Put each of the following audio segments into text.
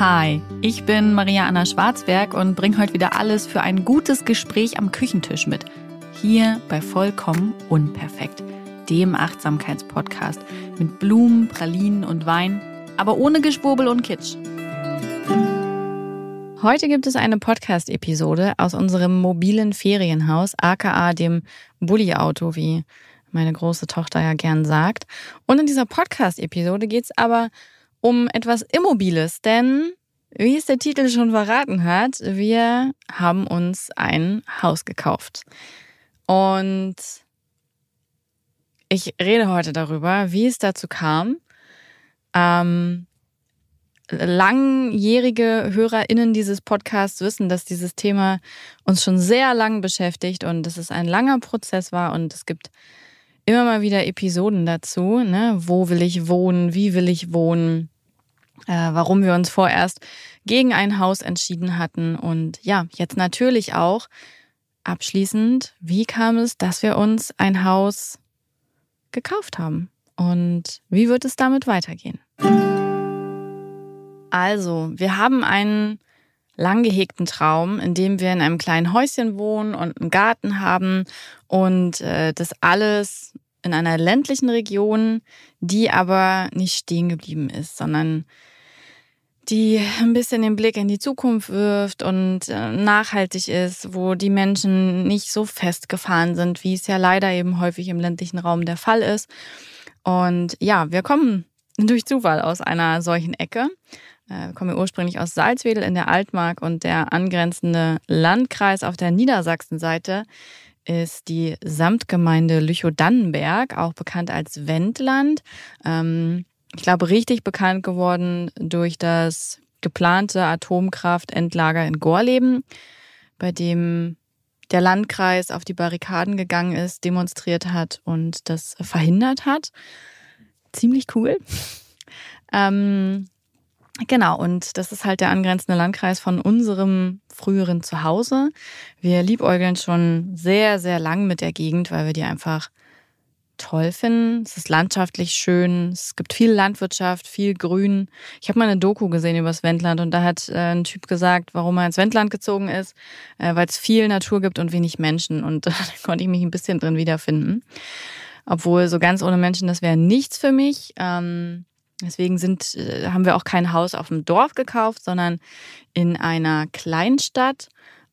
Hi, ich bin Maria Anna Schwarzberg und bringe heute wieder alles für ein gutes Gespräch am Küchentisch mit. Hier bei Vollkommen Unperfekt, dem Achtsamkeitspodcast mit Blumen, Pralinen und Wein, aber ohne Geschwurbel und Kitsch. Heute gibt es eine Podcast-Episode aus unserem mobilen Ferienhaus, aka dem Bulli-Auto, wie meine große Tochter ja gern sagt. Und in dieser Podcast-Episode geht es aber um etwas Immobiles, denn wie es der Titel schon verraten hat, wir haben uns ein Haus gekauft. Und ich rede heute darüber, wie es dazu kam. Ähm, langjährige HörerInnen dieses Podcasts wissen, dass dieses Thema uns schon sehr lang beschäftigt und dass es ein langer Prozess war und es gibt immer mal wieder Episoden dazu. Ne? Wo will ich wohnen? Wie will ich wohnen? Äh, warum wir uns vorerst gegen ein Haus entschieden hatten. Und ja, jetzt natürlich auch abschließend, wie kam es, dass wir uns ein Haus gekauft haben? Und wie wird es damit weitergehen? Also, wir haben einen lang gehegten Traum, in dem wir in einem kleinen Häuschen wohnen und einen Garten haben und äh, das alles in einer ländlichen Region, die aber nicht stehen geblieben ist, sondern die ein bisschen den Blick in die Zukunft wirft und äh, nachhaltig ist, wo die Menschen nicht so festgefahren sind, wie es ja leider eben häufig im ländlichen Raum der Fall ist. Und ja, wir kommen durch Zufall aus einer solchen Ecke. Äh, wir kommen ursprünglich aus Salzwedel in der Altmark und der angrenzende Landkreis auf der Niedersachsenseite ist die Samtgemeinde Lüchow-Dannenberg, auch bekannt als Wendland. Ähm, ich glaube, richtig bekannt geworden durch das geplante Atomkraftendlager in Gorleben, bei dem der Landkreis auf die Barrikaden gegangen ist, demonstriert hat und das verhindert hat. Ziemlich cool. Ähm, genau, und das ist halt der angrenzende Landkreis von unserem früheren Zuhause. Wir liebäugeln schon sehr, sehr lang mit der Gegend, weil wir die einfach toll finden. Es ist landschaftlich schön. Es gibt viel Landwirtschaft, viel Grün. Ich habe mal eine Doku gesehen über das Wendland und da hat äh, ein Typ gesagt, warum er ins Wendland gezogen ist, äh, weil es viel Natur gibt und wenig Menschen. Und da konnte ich mich ein bisschen drin wiederfinden. Obwohl so ganz ohne Menschen, das wäre nichts für mich. Ähm, deswegen sind, äh, haben wir auch kein Haus auf dem Dorf gekauft, sondern in einer Kleinstadt.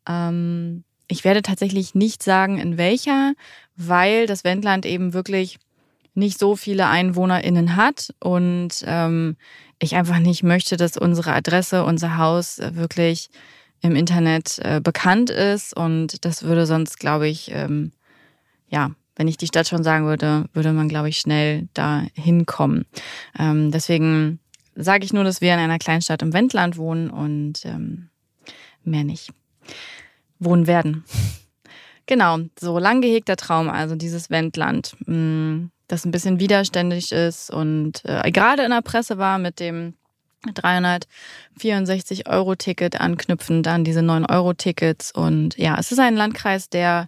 Ähm, ich werde tatsächlich nicht sagen, in welcher, weil das Wendland eben wirklich nicht so viele EinwohnerInnen hat und ähm, ich einfach nicht möchte, dass unsere Adresse, unser Haus äh, wirklich im Internet äh, bekannt ist und das würde sonst, glaube ich, ähm, ja, wenn ich die Stadt schon sagen würde, würde man, glaube ich, schnell da hinkommen. Ähm, deswegen sage ich nur, dass wir in einer Kleinstadt im Wendland wohnen und ähm, mehr nicht wohnen werden. Genau, so lang gehegter Traum, also dieses Wendland, mm, das ein bisschen widerständig ist und äh, gerade in der Presse war mit dem 364 Euro Ticket anknüpfend an diese 9 Euro Tickets und ja, es ist ein Landkreis, der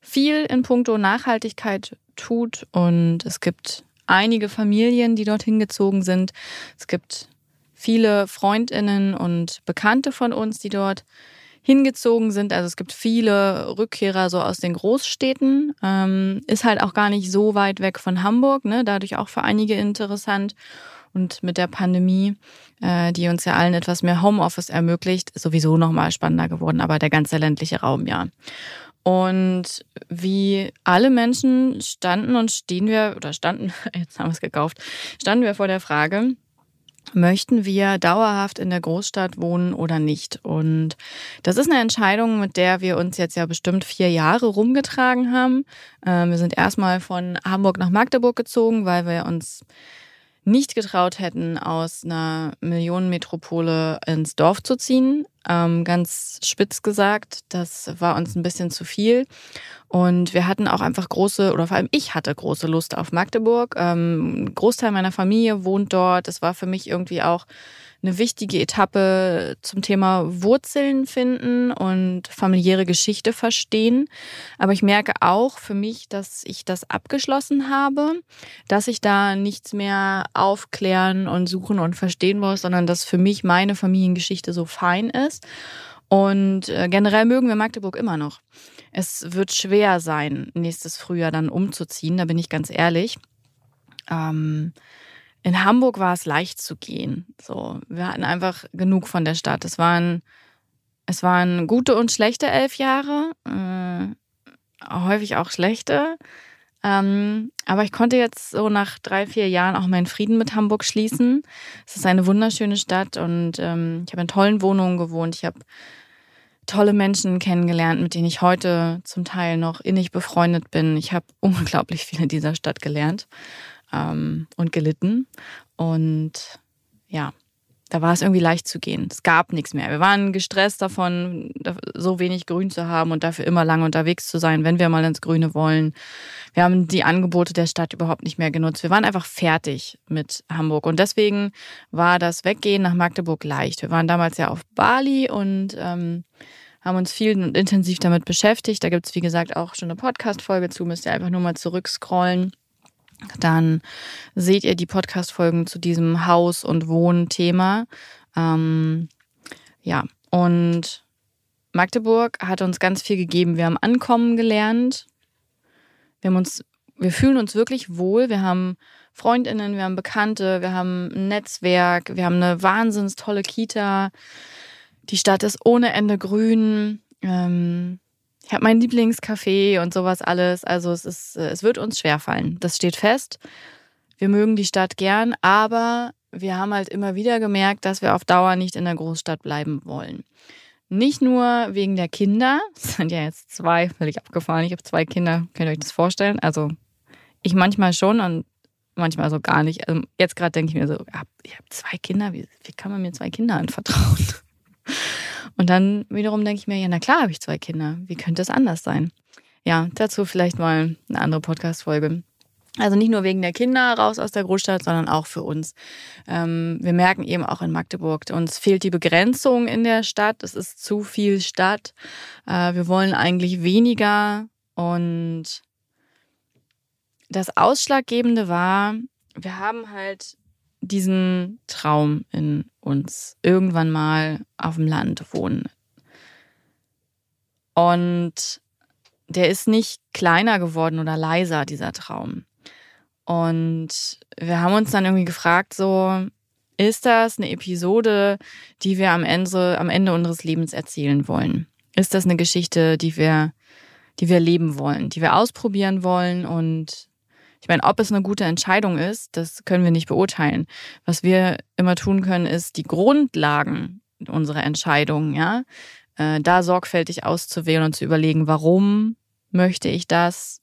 viel in puncto Nachhaltigkeit tut und es gibt einige Familien, die dorthin gezogen sind. Es gibt viele Freundinnen und Bekannte von uns, die dort hingezogen sind. Also es gibt viele Rückkehrer so aus den Großstädten. Ähm, ist halt auch gar nicht so weit weg von Hamburg, ne? dadurch auch für einige interessant. Und mit der Pandemie, äh, die uns ja allen etwas mehr Homeoffice ermöglicht, sowieso nochmal spannender geworden, aber der ganze ländliche Raum, ja. Und wie alle Menschen standen und stehen wir, oder standen, jetzt haben wir es gekauft, standen wir vor der Frage, möchten wir dauerhaft in der Großstadt wohnen oder nicht? Und das ist eine Entscheidung, mit der wir uns jetzt ja bestimmt vier Jahre rumgetragen haben. Ähm, wir sind erstmal von Hamburg nach Magdeburg gezogen, weil wir uns nicht getraut hätten, aus einer Millionenmetropole ins Dorf zu ziehen. Ähm, ganz spitz gesagt, das war uns ein bisschen zu viel. Und wir hatten auch einfach große, oder vor allem ich hatte große Lust auf Magdeburg. Ähm, ein Großteil meiner Familie wohnt dort. Es war für mich irgendwie auch eine wichtige Etappe zum Thema Wurzeln finden und familiäre Geschichte verstehen. Aber ich merke auch für mich, dass ich das abgeschlossen habe, dass ich da nichts mehr aufklären und suchen und verstehen muss, sondern dass für mich meine Familiengeschichte so fein ist. Und äh, generell mögen wir Magdeburg immer noch. Es wird schwer sein, nächstes Frühjahr dann umzuziehen, da bin ich ganz ehrlich. Ähm, in Hamburg war es leicht zu gehen. So, wir hatten einfach genug von der Stadt. Es waren, es waren gute und schlechte elf Jahre, äh, häufig auch schlechte. Ähm, aber ich konnte jetzt so nach drei, vier Jahren auch meinen Frieden mit Hamburg schließen. Es ist eine wunderschöne Stadt und ähm, ich habe in tollen Wohnungen gewohnt. Ich habe tolle Menschen kennengelernt, mit denen ich heute zum Teil noch innig befreundet bin. Ich habe unglaublich viel in dieser Stadt gelernt ähm, und gelitten. Und ja, da war es irgendwie leicht zu gehen. Es gab nichts mehr. Wir waren gestresst davon, so wenig Grün zu haben und dafür immer lange unterwegs zu sein, wenn wir mal ins Grüne wollen. Wir haben die Angebote der Stadt überhaupt nicht mehr genutzt. Wir waren einfach fertig mit Hamburg. Und deswegen war das Weggehen nach Magdeburg leicht. Wir waren damals ja auf Bali und ähm, haben uns viel und intensiv damit beschäftigt. Da gibt es, wie gesagt, auch schon eine Podcast-Folge zu. Müsst ihr einfach nur mal zurückscrollen dann seht ihr die Podcast-Folgen zu diesem Haus- und Wohnthema. Ähm, ja, und Magdeburg hat uns ganz viel gegeben. Wir haben Ankommen gelernt. Wir haben uns, wir fühlen uns wirklich wohl. Wir haben Freundinnen, wir haben Bekannte, wir haben ein Netzwerk, wir haben eine wahnsinns tolle Kita. Die Stadt ist ohne Ende grün. Ähm, ich habe mein Lieblingscafé und sowas alles. Also es ist, äh, es wird uns schwerfallen. Das steht fest. Wir mögen die Stadt gern, aber wir haben halt immer wieder gemerkt, dass wir auf Dauer nicht in der Großstadt bleiben wollen. Nicht nur wegen der Kinder, es sind ja jetzt zwei, völlig abgefahren. Ich habe zwei Kinder, könnt ihr euch das vorstellen? Also ich manchmal schon und manchmal so gar nicht. Also jetzt gerade denke ich mir so, ich habe zwei Kinder, wie, wie kann man mir zwei Kinder anvertrauen? Und dann wiederum denke ich mir, ja, na klar habe ich zwei Kinder. Wie könnte es anders sein? Ja, dazu vielleicht mal eine andere Podcast-Folge. Also nicht nur wegen der Kinder raus aus der Großstadt, sondern auch für uns. Ähm, wir merken eben auch in Magdeburg, uns fehlt die Begrenzung in der Stadt. Es ist zu viel Stadt. Äh, wir wollen eigentlich weniger. Und das Ausschlaggebende war, wir haben halt diesen Traum in uns, irgendwann mal auf dem Land wohnen. Und der ist nicht kleiner geworden oder leiser, dieser Traum. Und wir haben uns dann irgendwie gefragt, so, ist das eine Episode, die wir am Ende, am Ende unseres Lebens erzählen wollen? Ist das eine Geschichte, die wir, die wir leben wollen, die wir ausprobieren wollen und ich meine, ob es eine gute Entscheidung ist, das können wir nicht beurteilen. Was wir immer tun können, ist die Grundlagen unserer Entscheidungen, ja, äh, da sorgfältig auszuwählen und zu überlegen, warum möchte ich das?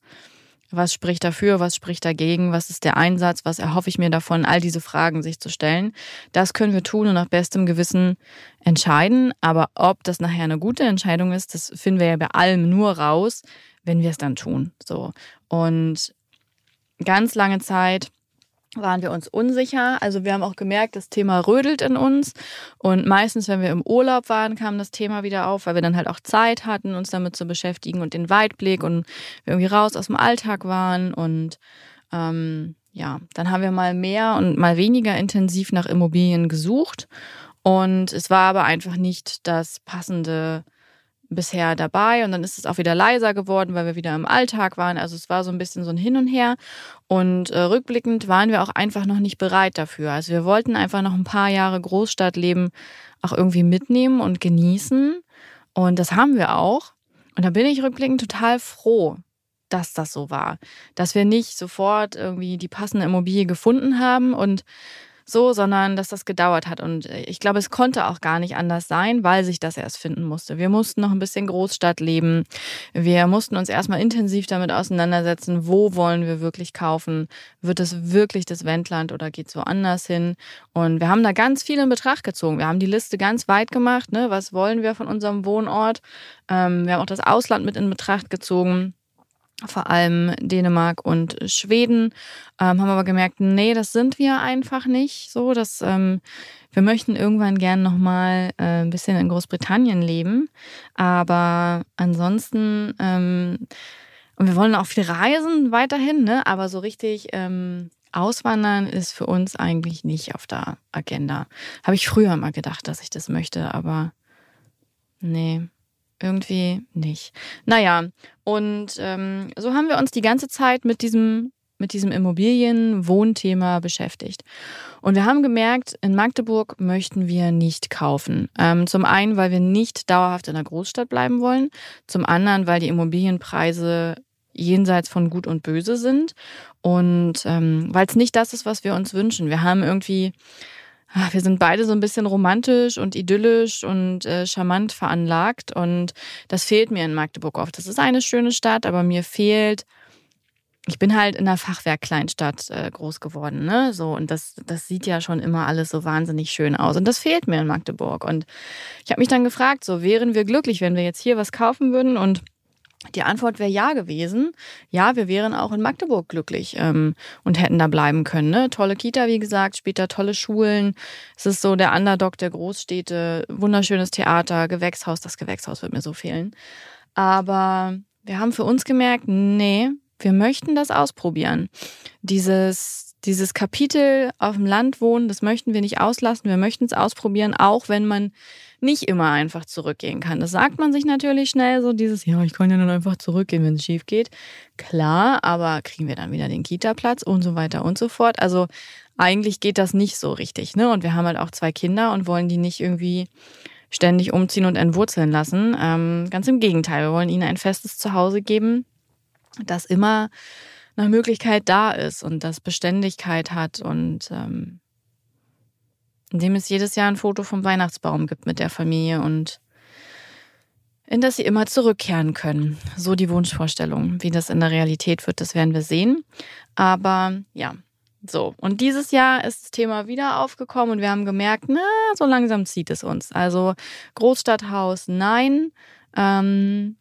Was spricht dafür? Was spricht dagegen? Was ist der Einsatz? Was erhoffe ich mir davon? All diese Fragen sich zu stellen. Das können wir tun und nach bestem Gewissen entscheiden. Aber ob das nachher eine gute Entscheidung ist, das finden wir ja bei allem nur raus, wenn wir es dann tun. So. Und ganz lange Zeit waren wir uns unsicher. Also wir haben auch gemerkt, das Thema rödelt in uns. Und meistens, wenn wir im Urlaub waren, kam das Thema wieder auf, weil wir dann halt auch Zeit hatten, uns damit zu beschäftigen und den Weitblick und irgendwie raus aus dem Alltag waren. Und ähm, ja, dann haben wir mal mehr und mal weniger intensiv nach Immobilien gesucht. Und es war aber einfach nicht das passende bisher dabei und dann ist es auch wieder leiser geworden, weil wir wieder im Alltag waren. Also es war so ein bisschen so ein Hin und Her. Und äh, rückblickend waren wir auch einfach noch nicht bereit dafür. Also wir wollten einfach noch ein paar Jahre Großstadtleben auch irgendwie mitnehmen und genießen. Und das haben wir auch. Und da bin ich rückblickend total froh, dass das so war. Dass wir nicht sofort irgendwie die passende Immobilie gefunden haben und so, sondern dass das gedauert hat. Und äh, ich glaube, es konnte auch gar nicht anders sein, weil sich das erst finden musste. Wir mussten noch ein bisschen Großstadt leben. Wir mussten uns erstmal intensiv damit auseinandersetzen, wo wollen wir wirklich kaufen? Wird es wirklich das Wendland oder geht es woanders hin? Und wir haben da ganz viel in Betracht gezogen. Wir haben die Liste ganz weit gemacht. Ne? Was wollen wir von unserem Wohnort? Ähm, wir haben auch das Ausland mit in Betracht gezogen. Vor allem Dänemark und Schweden, ähm, haben aber gemerkt, nee, das sind wir einfach nicht so. Dass, ähm, wir möchten irgendwann gern nochmal äh, ein bisschen in Großbritannien leben. Aber ansonsten, ähm, und wir wollen auch viel reisen weiterhin, ne? aber so richtig ähm, auswandern ist für uns eigentlich nicht auf der Agenda. Habe ich früher mal gedacht, dass ich das möchte, aber nee irgendwie nicht. Naja, und ähm, so haben wir uns die ganze Zeit mit diesem, mit diesem Immobilien-Wohnthema beschäftigt. Und wir haben gemerkt, in Magdeburg möchten wir nicht kaufen. Ähm, zum einen, weil wir nicht dauerhaft in der Großstadt bleiben wollen. Zum anderen, weil die Immobilienpreise jenseits von Gut und Böse sind. Und ähm, weil es nicht das ist, was wir uns wünschen. Wir haben irgendwie Ah, wir sind beide so ein bisschen romantisch und idyllisch und äh, charmant veranlagt und das fehlt mir in Magdeburg oft. Das ist eine schöne Stadt, aber mir fehlt ich bin halt in einer Fachwerk-Kleinstadt äh, groß geworden, ne? So, und das, das sieht ja schon immer alles so wahnsinnig schön aus. Und das fehlt mir in Magdeburg. Und ich habe mich dann gefragt, so wären wir glücklich, wenn wir jetzt hier was kaufen würden und die Antwort wäre ja gewesen. Ja, wir wären auch in Magdeburg glücklich ähm, und hätten da bleiben können. Ne? Tolle Kita, wie gesagt, später tolle Schulen. Es ist so der Underdog der Großstädte, wunderschönes Theater, Gewächshaus. Das Gewächshaus wird mir so fehlen. Aber wir haben für uns gemerkt, nee, wir möchten das ausprobieren. Dieses, dieses Kapitel auf dem Land wohnen, das möchten wir nicht auslassen. Wir möchten es ausprobieren, auch wenn man nicht immer einfach zurückgehen kann. Das sagt man sich natürlich schnell, so dieses, ja, ich kann ja dann einfach zurückgehen, wenn es schief geht. Klar, aber kriegen wir dann wieder den Kita-Platz und so weiter und so fort. Also eigentlich geht das nicht so richtig, ne? Und wir haben halt auch zwei Kinder und wollen die nicht irgendwie ständig umziehen und entwurzeln lassen. Ähm, ganz im Gegenteil, wir wollen ihnen ein festes Zuhause geben, das immer nach Möglichkeit da ist und das Beständigkeit hat und ähm, in dem es jedes Jahr ein Foto vom Weihnachtsbaum gibt mit der Familie und in das sie immer zurückkehren können. So die Wunschvorstellung. Wie das in der Realität wird, das werden wir sehen. Aber ja, so. Und dieses Jahr ist das Thema wieder aufgekommen und wir haben gemerkt, na, so langsam zieht es uns. Also Großstadthaus, nein. Ähm,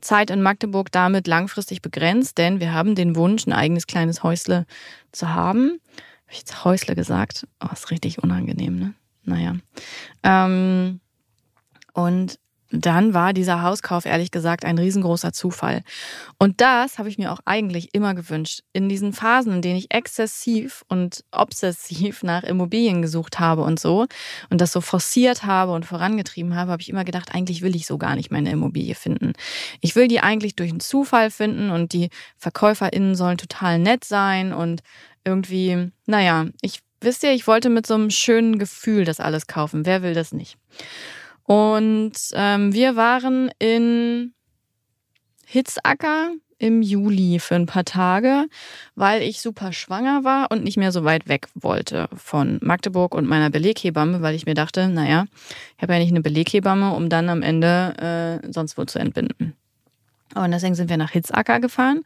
Zeit in Magdeburg damit langfristig begrenzt, denn wir haben den Wunsch, ein eigenes kleines Häusle zu haben ich jetzt Häusle gesagt? Oh, ist richtig unangenehm, ne? Naja. Ähm, und dann war dieser Hauskauf ehrlich gesagt ein riesengroßer Zufall. Und das habe ich mir auch eigentlich immer gewünscht. In diesen Phasen, in denen ich exzessiv und obsessiv nach Immobilien gesucht habe und so und das so forciert habe und vorangetrieben habe, habe ich immer gedacht, eigentlich will ich so gar nicht meine Immobilie finden. Ich will die eigentlich durch einen Zufall finden und die VerkäuferInnen sollen total nett sein und irgendwie, naja, ich wisst ihr, ich wollte mit so einem schönen Gefühl das alles kaufen. Wer will das nicht? Und ähm, wir waren in Hitzacker im Juli für ein paar Tage, weil ich super schwanger war und nicht mehr so weit weg wollte von Magdeburg und meiner Beleghebamme, weil ich mir dachte, naja, ich habe ja nicht eine Beleghebamme, um dann am Ende äh, sonst wo zu entbinden. Und deswegen sind wir nach Hitzacker gefahren.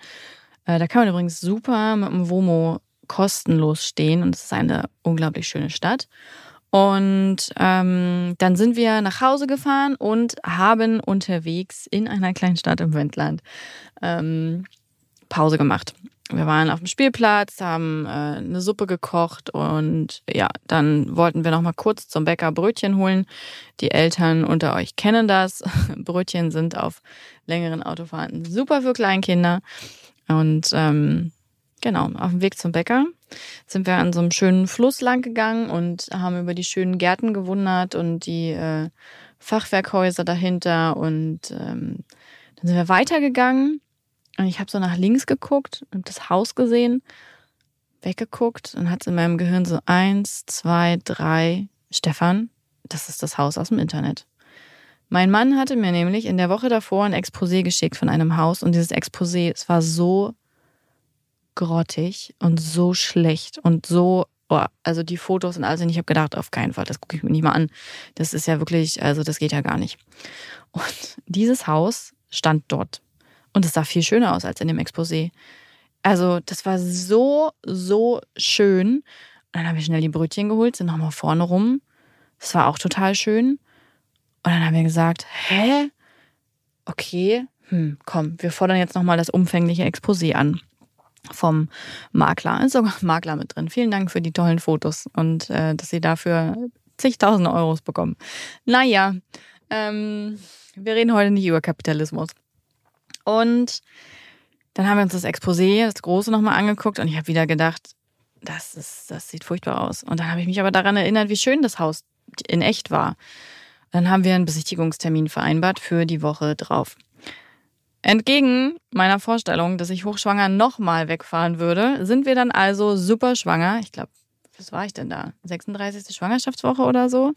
Äh, da kann man übrigens super mit dem Womo kostenlos stehen und es ist eine unglaublich schöne Stadt. Und ähm, dann sind wir nach Hause gefahren und haben unterwegs in einer kleinen Stadt im Wendland ähm, Pause gemacht. Wir waren auf dem Spielplatz, haben äh, eine Suppe gekocht und ja, dann wollten wir noch mal kurz zum Bäcker Brötchen holen. Die Eltern unter euch kennen das. Brötchen sind auf längeren Autofahrten super für Kleinkinder. Und ähm, Genau, auf dem Weg zum Bäcker sind wir an so einem schönen Fluss lang gegangen und haben über die schönen Gärten gewundert und die äh, Fachwerkhäuser dahinter. Und ähm, dann sind wir weitergegangen und ich habe so nach links geguckt und das Haus gesehen, weggeguckt und hat in meinem Gehirn so eins, zwei, drei, Stefan, das ist das Haus aus dem Internet. Mein Mann hatte mir nämlich in der Woche davor ein Exposé geschickt von einem Haus und dieses Exposé, es war so grottig und so schlecht und so, oh, also die Fotos und alles. Und ich habe gedacht, auf keinen Fall, das gucke ich mir nicht mal an. Das ist ja wirklich, also das geht ja gar nicht. Und dieses Haus stand dort. Und es sah viel schöner aus als in dem Exposé. Also, das war so, so schön. Und dann habe ich schnell die Brötchen geholt, sind nochmal vorne rum. Das war auch total schön. Und dann haben wir gesagt, hä? Okay, hm, komm, wir fordern jetzt nochmal das umfängliche Exposé an vom Makler. Ist sogar Makler mit drin. Vielen Dank für die tollen Fotos und äh, dass Sie dafür zigtausende Euros bekommen. Naja, ähm, wir reden heute nicht über Kapitalismus. Und dann haben wir uns das Exposé, das große, nochmal angeguckt und ich habe wieder gedacht, das, ist, das sieht furchtbar aus. Und dann habe ich mich aber daran erinnert, wie schön das Haus in echt war. Dann haben wir einen Besichtigungstermin vereinbart für die Woche drauf. Entgegen meiner Vorstellung, dass ich hochschwanger nochmal wegfahren würde, sind wir dann also super schwanger. Ich glaube, was war ich denn da? 36. Schwangerschaftswoche oder so?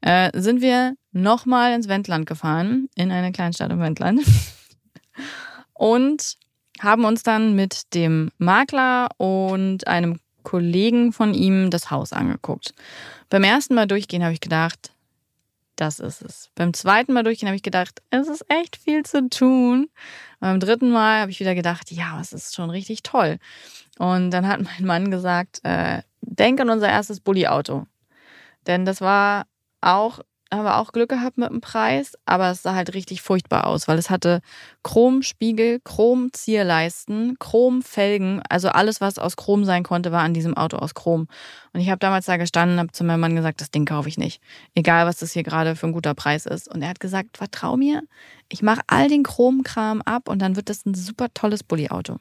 Äh, sind wir nochmal ins Wendland gefahren, in eine Kleinstadt im Wendland. Und haben uns dann mit dem Makler und einem Kollegen von ihm das Haus angeguckt. Beim ersten Mal durchgehen habe ich gedacht, das ist es. Beim zweiten Mal durchgehen habe ich gedacht, es ist echt viel zu tun. Und beim dritten Mal habe ich wieder gedacht, ja, es ist schon richtig toll. Und dann hat mein Mann gesagt, äh, denk an unser erstes Bulli-Auto. Denn das war auch haben wir auch Glück gehabt mit dem Preis, aber es sah halt richtig furchtbar aus, weil es hatte Chromspiegel, Chrom-Zierleisten, Chrom-Felgen, also alles, was aus Chrom sein konnte, war an diesem Auto aus Chrom. Und ich habe damals da gestanden, habe zu meinem Mann gesagt, das Ding kaufe ich nicht, egal was das hier gerade für ein guter Preis ist. Und er hat gesagt, vertrau mir, ich mache all den Chromkram ab und dann wird das ein super tolles Bulli-Auto.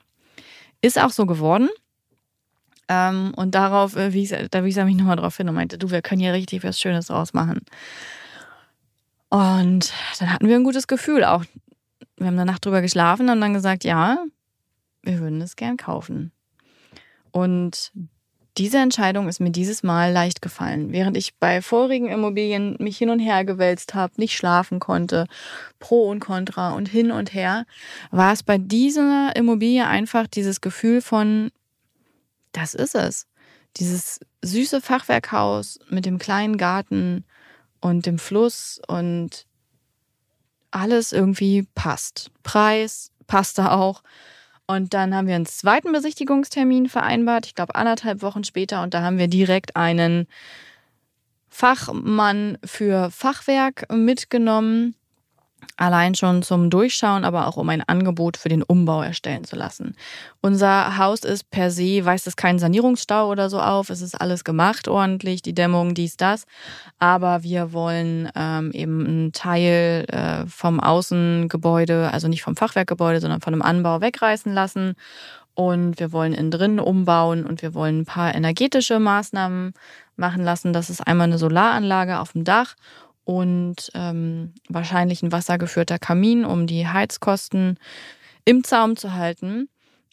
Ist auch so geworden. Ähm, und darauf äh, da wies er mich nochmal drauf hin und meinte, du, wir können hier richtig was Schönes draus machen. Und dann hatten wir ein gutes Gefühl auch. Wir haben Nacht drüber geschlafen und dann gesagt, ja, wir würden es gern kaufen. Und diese Entscheidung ist mir dieses Mal leicht gefallen. Während ich bei vorigen Immobilien mich hin und her gewälzt habe, nicht schlafen konnte, pro und contra und hin und her, war es bei dieser Immobilie einfach dieses Gefühl von, das ist es. Dieses süße Fachwerkhaus mit dem kleinen Garten, und dem Fluss und alles irgendwie passt. Preis passt da auch. Und dann haben wir einen zweiten Besichtigungstermin vereinbart, ich glaube anderthalb Wochen später. Und da haben wir direkt einen Fachmann für Fachwerk mitgenommen, Allein schon zum Durchschauen, aber auch um ein Angebot für den Umbau erstellen zu lassen. Unser Haus ist per se, weist es keinen Sanierungsstau oder so auf. Es ist alles gemacht ordentlich, die Dämmung, dies, das. Aber wir wollen ähm, eben einen Teil äh, vom Außengebäude, also nicht vom Fachwerkgebäude, sondern von einem Anbau wegreißen lassen. Und wir wollen innen drin umbauen und wir wollen ein paar energetische Maßnahmen machen lassen. Das ist einmal eine Solaranlage auf dem Dach und ähm, wahrscheinlich ein wassergeführter Kamin, um die Heizkosten im Zaum zu halten.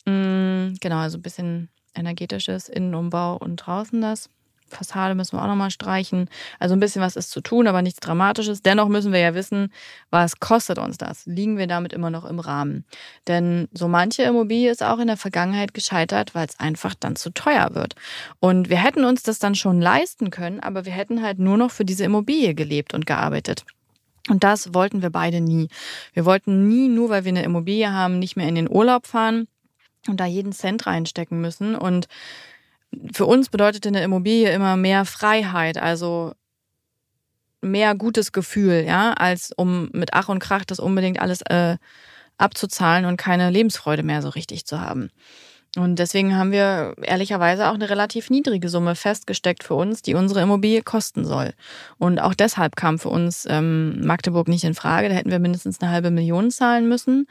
Mhm, genau, also ein bisschen energetisches Innenumbau und draußen das. Fassade müssen wir auch nochmal streichen. Also ein bisschen was ist zu tun, aber nichts Dramatisches. Dennoch müssen wir ja wissen, was kostet uns das? Liegen wir damit immer noch im Rahmen? Denn so manche Immobilie ist auch in der Vergangenheit gescheitert, weil es einfach dann zu teuer wird. Und wir hätten uns das dann schon leisten können, aber wir hätten halt nur noch für diese Immobilie gelebt und gearbeitet. Und das wollten wir beide nie. Wir wollten nie, nur weil wir eine Immobilie haben, nicht mehr in den Urlaub fahren und da jeden Cent reinstecken müssen. Und für uns bedeutete eine Immobilie immer mehr Freiheit, also mehr gutes Gefühl, ja, als um mit Ach und Krach das unbedingt alles äh, abzuzahlen und keine Lebensfreude mehr so richtig zu haben. Und deswegen haben wir ehrlicherweise auch eine relativ niedrige Summe festgesteckt für uns, die unsere Immobilie kosten soll. Und auch deshalb kam für uns ähm, Magdeburg nicht in Frage. Da hätten wir mindestens eine halbe Million zahlen müssen.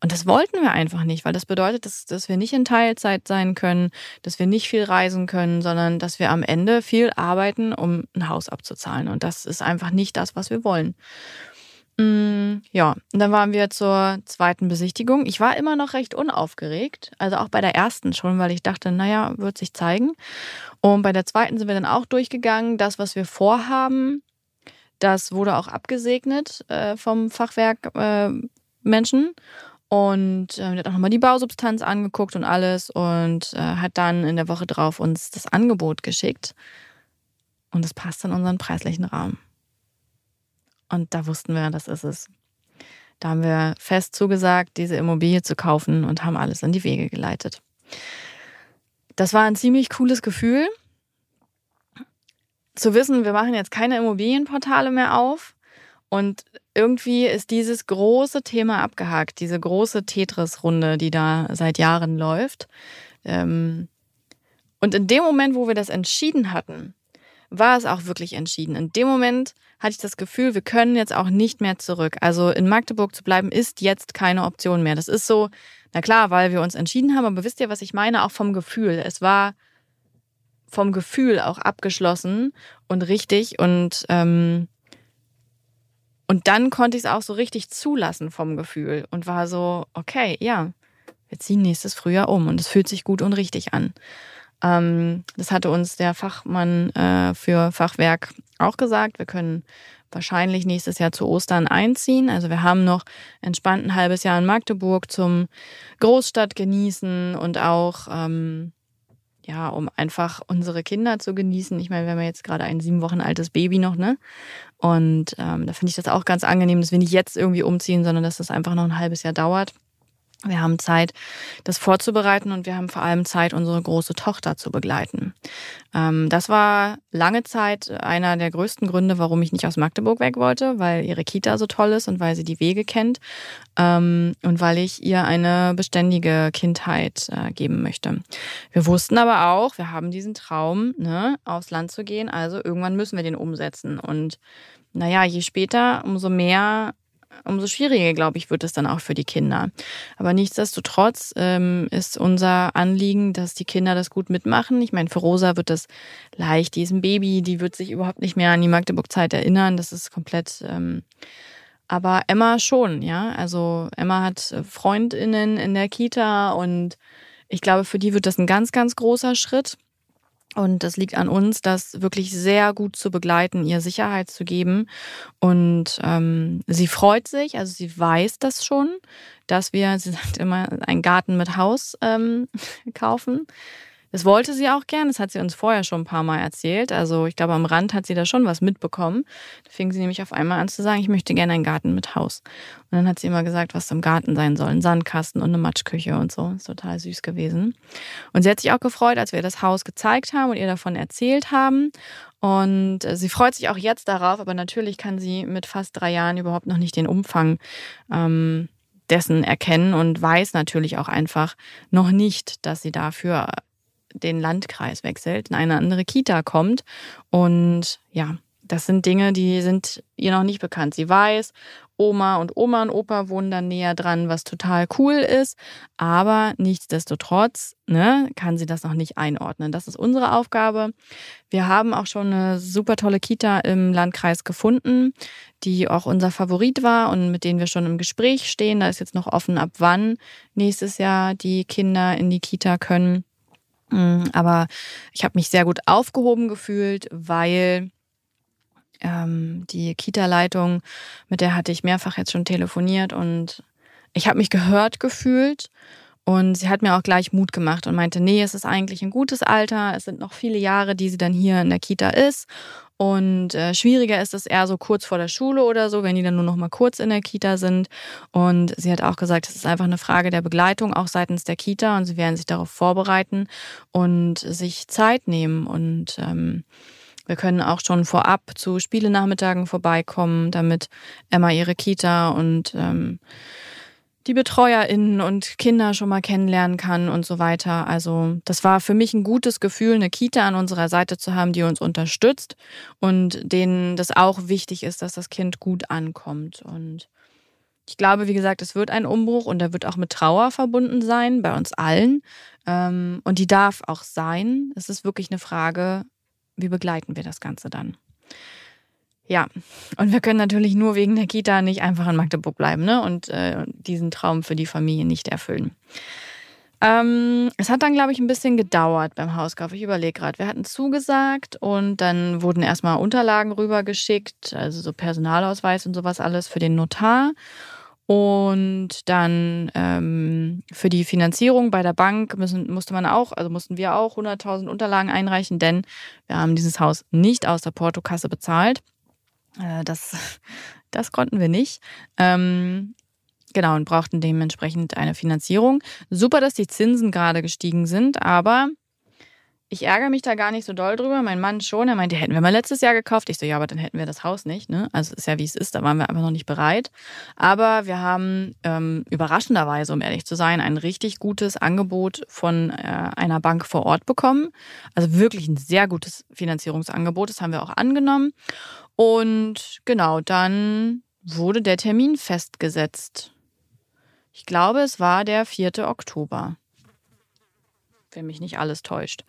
Und das wollten wir einfach nicht, weil das bedeutet, dass, dass wir nicht in Teilzeit sein können, dass wir nicht viel reisen können, sondern dass wir am Ende viel arbeiten, um ein Haus abzuzahlen. Und das ist einfach nicht das, was wir wollen. Mm, ja, und dann waren wir zur zweiten Besichtigung. Ich war immer noch recht unaufgeregt, also auch bei der ersten schon, weil ich dachte, naja, wird sich zeigen. Und bei der zweiten sind wir dann auch durchgegangen. Das, was wir vorhaben, das wurde auch abgesegnet äh, vom Fachwerk äh, Menschen. Und äh, hat auch nochmal die Bausubstanz angeguckt und alles und äh, hat dann in der Woche drauf uns das Angebot geschickt. Und es passt in unseren preislichen Rahmen. Und da wussten wir, das ist es. Da haben wir fest zugesagt, diese Immobilie zu kaufen und haben alles in die Wege geleitet. Das war ein ziemlich cooles Gefühl. Zu wissen, wir machen jetzt keine Immobilienportale mehr auf Und irgendwie ist dieses große Thema abgehakt, diese große Tetris-Runde, die da seit Jahren läuft. Ähm, und in dem Moment, wo wir das entschieden hatten, war es auch wirklich entschieden. In dem Moment hatte ich das Gefühl, wir können jetzt auch nicht mehr zurück. Also in Magdeburg zu bleiben ist jetzt keine Option mehr. Das ist so, na klar, weil wir uns entschieden haben, aber wisst ihr, was ich meine? Auch vom Gefühl. Es war vom Gefühl auch abgeschlossen und richtig und ähm, und dann konnte ich es auch so richtig zulassen vom Gefühl und war so, okay, ja, wir ziehen nächstes Frühjahr um und es fühlt sich gut und richtig an. Ähm, das hatte uns der Fachmann äh, für Fachwerk auch gesagt. Wir können wahrscheinlich nächstes Jahr zu Ostern einziehen. Also wir haben noch entspannt ein halbes Jahr in Magdeburg zum Großstadt genießen und auch ähm, ja, um einfach unsere Kinder zu genießen. Ich meine, wir haben ja jetzt gerade ein sieben Wochen altes Baby noch, ne? Und ähm, da finde ich das auch ganz angenehm, dass wir nicht jetzt irgendwie umziehen, sondern dass das einfach noch ein halbes Jahr dauert. Wir haben Zeit, das vorzubereiten und wir haben vor allem Zeit, unsere große Tochter zu begleiten. Ähm, das war lange Zeit einer der größten Gründe, warum ich nicht aus Magdeburg weg wollte, weil ihre Kita so toll ist und weil sie die Wege kennt ähm, und weil ich ihr eine beständige Kindheit äh, geben möchte. Wir wussten aber auch, wir haben diesen Traum, ne, aufs Land zu gehen, also irgendwann müssen wir den umsetzen. Und naja, je später, umso mehr umso schwieriger, glaube ich, wird es dann auch für die Kinder. Aber nichtsdestotrotz ähm, ist unser Anliegen, dass die Kinder das gut mitmachen. Ich meine, für Rosa wird das leicht. Die ist ein Baby, die wird sich überhaupt nicht mehr an die Magdeburg-Zeit erinnern. Das ist komplett. Ähm, aber Emma schon, ja. Also Emma hat Freundinnen in der Kita und ich glaube, für die wird das ein ganz, ganz großer Schritt. Und das liegt an uns, das wirklich sehr gut zu begleiten, ihr Sicherheit zu geben. Und ähm, sie freut sich, also sie weiß das schon, dass wir, sie sagt immer, einen Garten mit Haus ähm, kaufen. Das wollte sie auch gern, das hat sie uns vorher schon ein paar Mal erzählt. Also ich glaube, am Rand hat sie da schon was mitbekommen. Da fing sie nämlich auf einmal an zu sagen, ich möchte gerne einen Garten mit Haus. Und dann hat sie immer gesagt, was im Garten sein soll. Ein Sandkasten und eine Matschküche und so. ist total süß gewesen. Und sie hat sich auch gefreut, als wir das Haus gezeigt haben und ihr davon erzählt haben. Und äh, sie freut sich auch jetzt darauf, aber natürlich kann sie mit fast drei Jahren überhaupt noch nicht den Umfang ähm, dessen erkennen und weiß natürlich auch einfach noch nicht, dass sie dafür den Landkreis wechselt, in eine andere Kita kommt. Und ja, das sind Dinge, die sind ihr noch nicht bekannt. Sie weiß, Oma und Oma und Opa wohnen dann näher dran, was total cool ist. Aber nichtsdestotrotz ne, kann sie das noch nicht einordnen. Das ist unsere Aufgabe. Wir haben auch schon eine super tolle Kita im Landkreis gefunden, die auch unser Favorit war und mit denen wir schon im Gespräch stehen. Da ist jetzt noch offen, ab wann nächstes Jahr die Kinder in die Kita können. Mm, aber ich habe mich sehr gut aufgehoben gefühlt, weil ähm, die Kita-Leitung, mit der hatte ich mehrfach jetzt schon telefoniert und ich habe mich gehört gefühlt. Und sie hat mir auch gleich Mut gemacht und meinte, nee, es ist eigentlich ein gutes Alter. Es sind noch viele Jahre, die sie dann hier in der Kita ist. Und äh, schwieriger ist es eher so kurz vor der Schule oder so, wenn die dann nur noch mal kurz in der Kita sind. Und sie hat auch gesagt, es ist einfach eine Frage der Begleitung, auch seitens der Kita. Und sie werden sich darauf vorbereiten und sich Zeit nehmen. Und ähm, wir können auch schon vorab zu Spielenachmittagen vorbeikommen, damit Emma ihre Kita und ähm, die BetreuerInnen und Kinder schon mal kennenlernen kann und so weiter. Also das war für mich ein gutes Gefühl, eine Kita an unserer Seite zu haben, die uns unterstützt und denen das auch wichtig ist, dass das Kind gut ankommt. Und ich glaube, wie gesagt, es wird ein Umbruch und er wird auch mit Trauer verbunden sein, bei uns allen. Ähm, und die darf auch sein. Es ist wirklich eine Frage, wie begleiten wir das Ganze dann? Ja, und wir können natürlich nur wegen der Kita nicht einfach in Magdeburg bleiben ne? und äh, diesen Traum für die Familie nicht erfüllen. Ähm, es hat dann, glaube ich, ein bisschen gedauert beim Hauskauf. Ich überlege gerade, wir hatten zugesagt und dann wurden erstmal Unterlagen rübergeschickt, also so Personalausweis und sowas alles für den Notar. Und dann ähm, für die Finanzierung bei der Bank müssen, musste man auch, also mussten wir auch 100.000 Unterlagen einreichen, denn wir haben dieses Haus nicht aus der Portokasse bezahlt. Äh, das, das konnten wir nicht. Ähm, genau, und brauchten dementsprechend eine Finanzierung. Super, dass die Zinsen gerade gestiegen sind, aber ich ärgere mich da gar nicht so doll drüber. Mein Mann schon. Er meinte, hätten wir mal letztes Jahr gekauft. Ich so, ja, aber dann hätten wir das Haus nicht. Ne? Also ist ja wie es ist. Da waren wir einfach noch nicht bereit. Aber wir haben ähm, überraschenderweise, um ehrlich zu sein, ein richtig gutes Angebot von äh, einer Bank vor Ort bekommen. Also wirklich ein sehr gutes Finanzierungsangebot. Das haben wir auch angenommen. Und genau, dann wurde der Termin festgesetzt. Ich glaube, es war der 4. Oktober wenn mich nicht alles täuscht.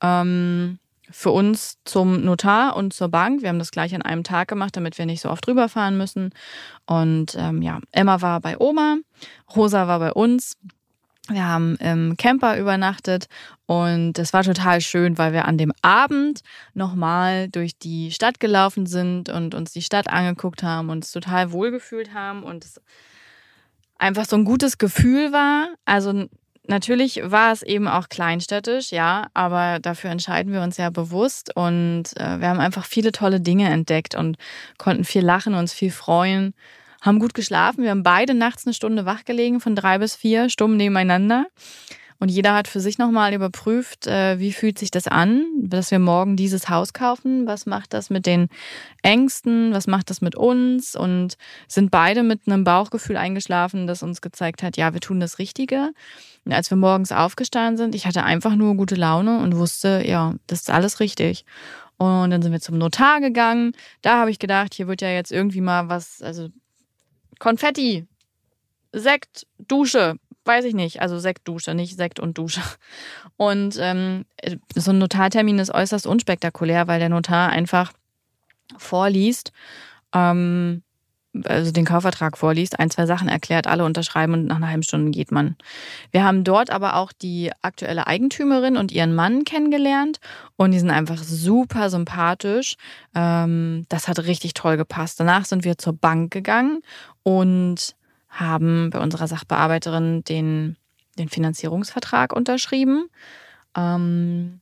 Ähm, für uns zum Notar und zur Bank. Wir haben das gleich an einem Tag gemacht, damit wir nicht so oft rüberfahren müssen. Und ähm, ja, Emma war bei Oma, Rosa war bei uns. Wir haben im Camper übernachtet und es war total schön, weil wir an dem Abend nochmal durch die Stadt gelaufen sind und uns die Stadt angeguckt haben und uns total wohlgefühlt haben und es einfach so ein gutes Gefühl war. Also Natürlich war es eben auch kleinstädtisch, ja, aber dafür entscheiden wir uns ja bewusst und äh, wir haben einfach viele tolle Dinge entdeckt und konnten viel lachen, uns viel freuen, haben gut geschlafen. Wir haben beide nachts eine Stunde wach gelegen, von drei bis vier, stumm nebeneinander. Und jeder hat für sich nochmal überprüft, äh, wie fühlt sich das an, dass wir morgen dieses Haus kaufen? Was macht das mit den Ängsten? Was macht das mit uns? Und sind beide mit einem Bauchgefühl eingeschlafen, das uns gezeigt hat, ja, wir tun das Richtige. Und als wir morgens aufgestanden sind, ich hatte einfach nur gute Laune und wusste, ja, das ist alles richtig. Und dann sind wir zum Notar gegangen. Da habe ich gedacht, hier wird ja jetzt irgendwie mal was, also Konfetti, Sekt, Dusche, weiß ich nicht. Also Sektdusche, nicht Sekt und Dusche. Und ähm, so ein Notartermin ist äußerst unspektakulär, weil der Notar einfach vorliest, ähm, also den Kaufvertrag vorliest, ein, zwei Sachen erklärt, alle unterschreiben und nach einer halben Stunde geht man. Wir haben dort aber auch die aktuelle Eigentümerin und ihren Mann kennengelernt und die sind einfach super sympathisch. Ähm, das hat richtig toll gepasst. Danach sind wir zur Bank gegangen und haben bei unserer Sachbearbeiterin den, den Finanzierungsvertrag unterschrieben. Ähm,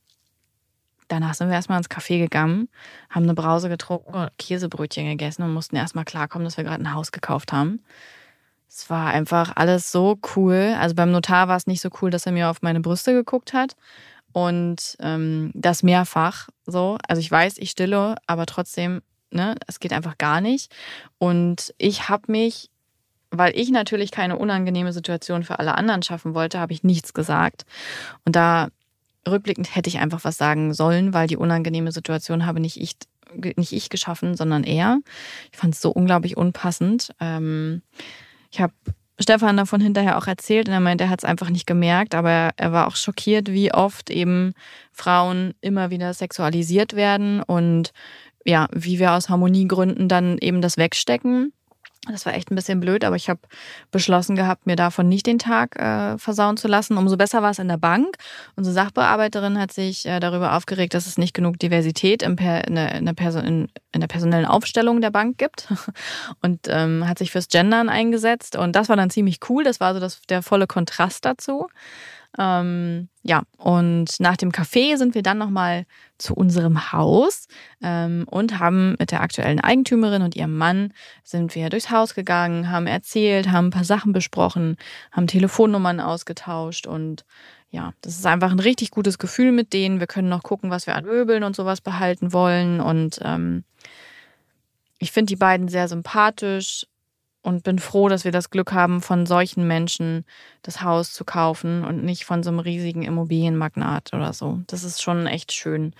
danach sind wir erstmal ins Café gegangen, haben eine Brause getrunken, Käsebrötchen gegessen und mussten erstmal klarkommen, dass wir gerade ein Haus gekauft haben. Es war einfach alles so cool. Also beim Notar war es nicht so cool, dass er mir auf meine Brüste geguckt hat. Und ähm, das mehrfach so. Also ich weiß, ich stille, aber trotzdem, ne, es geht einfach gar nicht. Und ich habe mich weil ich natürlich keine unangenehme Situation für alle anderen schaffen wollte, habe ich nichts gesagt. Und da rückblickend hätte ich einfach was sagen sollen, weil die unangenehme Situation habe nicht ich, nicht ich geschaffen, sondern er. Ich fand es so unglaublich unpassend. Ähm, ich habe Stefan davon hinterher auch erzählt und er meint, er hat es einfach nicht gemerkt, aber er war auch schockiert, wie oft eben Frauen immer wieder sexualisiert werden und ja, wie wir aus Harmoniegründen dann eben das wegstecken. Das war echt ein bisschen blöd, aber ich habe beschlossen gehabt, mir davon nicht den Tag äh, versauen zu lassen. Umso besser war es in der Bank. Unsere Sachbearbeiterin hat sich äh, darüber aufgeregt, dass es nicht genug Diversität in, per, in, der, in, der Person, in, der personellen Aufstellung der Bank gibt und ähm, hat sich fürs Gendern eingesetzt. Und das war dann ziemlich cool. Das war so das, der volle Kontrast dazu. Ähm, ja, und nach dem Café sind wir dann nochmal zu unserem Haus ähm, und haben mit der aktuellen Eigentümerin und ihrem Mann sind wir durchs Haus gegangen, haben erzählt, haben ein paar Sachen besprochen, haben Telefonnummern ausgetauscht und ja, das ist einfach ein richtig gutes Gefühl mit denen. Wir können noch gucken, was wir an Möbeln und sowas behalten wollen und ähm, ich finde die beiden sehr sympathisch und bin froh, dass wir das Glück haben, von solchen Menschen das Haus zu kaufen und nicht von so einem riesigen Immobilienmagnat oder so. Das ist schon echt schön.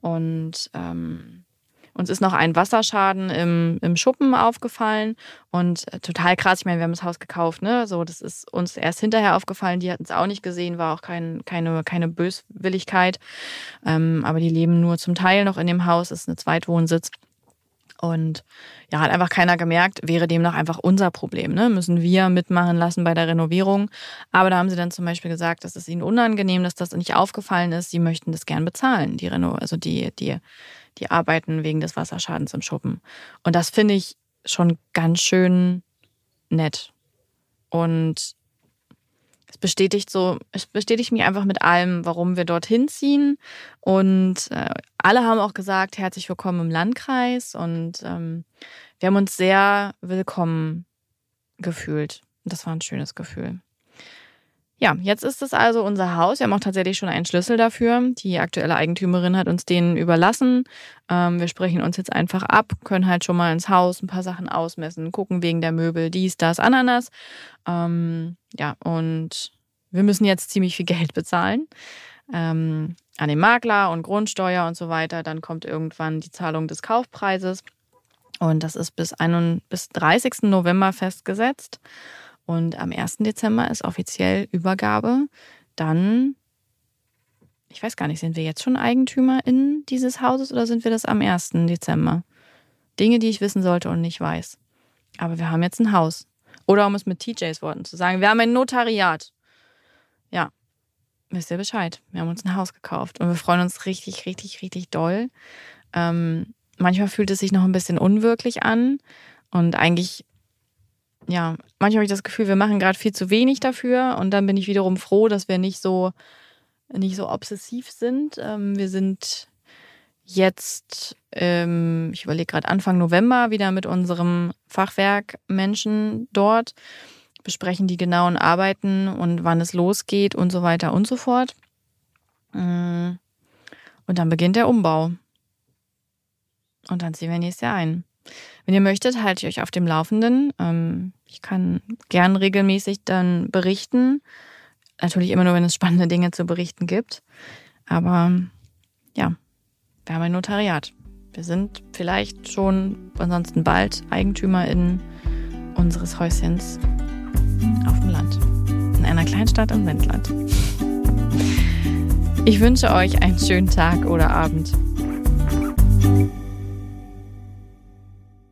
Und ähm, uns ist noch ein Wasserschaden im, im Schuppen aufgefallen und äh, total krass. Ich meine, wir haben das Haus gekauft, ne? So, das ist uns erst hinterher aufgefallen. Die hatten es auch nicht gesehen, war auch kein, keine, keine Böswilligkeit. Ähm, aber die leben nur zum Teil noch in dem Haus, ist eine Zweitwohnsitz. Und ja, hat einfach keiner gemerkt, wäre demnach einfach unser Problem. Ne? Müssen wir mitmachen lassen bei der Renovierung. Aber da haben sie dann zum Beispiel gesagt, dass es ihnen unangenehm, dass das nicht aufgefallen ist. Sie möchten das gern bezahlen, die Reno, also die, die, die Arbeiten wegen des Wasserschadens im Schuppen. Und das finde ich schon ganz schön nett. Und es bestätigt so, es bestätigt mich einfach mit allem, warum wir dorthin ziehen. Und äh, alle haben auch gesagt, herzlich willkommen im Landkreis. Und ähm, wir haben uns sehr willkommen gefühlt. Das war ein schönes Gefühl. Ja, jetzt ist es also unser Haus. Wir haben auch tatsächlich schon einen Schlüssel dafür. Die aktuelle Eigentümerin hat uns den überlassen. Ähm, wir sprechen uns jetzt einfach ab, können halt schon mal ins Haus ein paar Sachen ausmessen, gucken wegen der Möbel, dies, das, Ananas. Ähm, ja, und wir müssen jetzt ziemlich viel Geld bezahlen ähm, an den Makler und Grundsteuer und so weiter. Dann kommt irgendwann die Zahlung des Kaufpreises. Und das ist bis, 31, bis 30. November festgesetzt. Und am 1. Dezember ist offiziell Übergabe. Dann, ich weiß gar nicht, sind wir jetzt schon Eigentümer in dieses Hauses oder sind wir das am 1. Dezember? Dinge, die ich wissen sollte und nicht weiß. Aber wir haben jetzt ein Haus. Oder um es mit TJs Worten zu sagen, wir haben ein Notariat. Ja, wisst ihr Bescheid. Wir haben uns ein Haus gekauft und wir freuen uns richtig, richtig, richtig doll. Ähm, manchmal fühlt es sich noch ein bisschen unwirklich an und eigentlich ja, manchmal habe ich das Gefühl, wir machen gerade viel zu wenig dafür und dann bin ich wiederum froh, dass wir nicht so, nicht so obsessiv sind. Ähm, wir sind jetzt, ähm, ich überlege gerade Anfang November wieder mit unserem Fachwerkmenschen dort, besprechen die genauen Arbeiten und wann es losgeht und so weiter und so fort. Mm. Und dann beginnt der Umbau. Und dann ziehen wir nächstes Jahr ein. Wenn ihr möchtet, halte ich euch auf dem Laufenden. Ähm, ich kann gern regelmäßig dann berichten. Natürlich immer nur, wenn es spannende Dinge zu berichten gibt. Aber ja, wir haben ein Notariat. Wir sind vielleicht schon, ansonsten bald, EigentümerInnen unseres Häuschens auf dem Land. In einer Kleinstadt im Wendland. Ich wünsche euch einen schönen Tag oder Abend.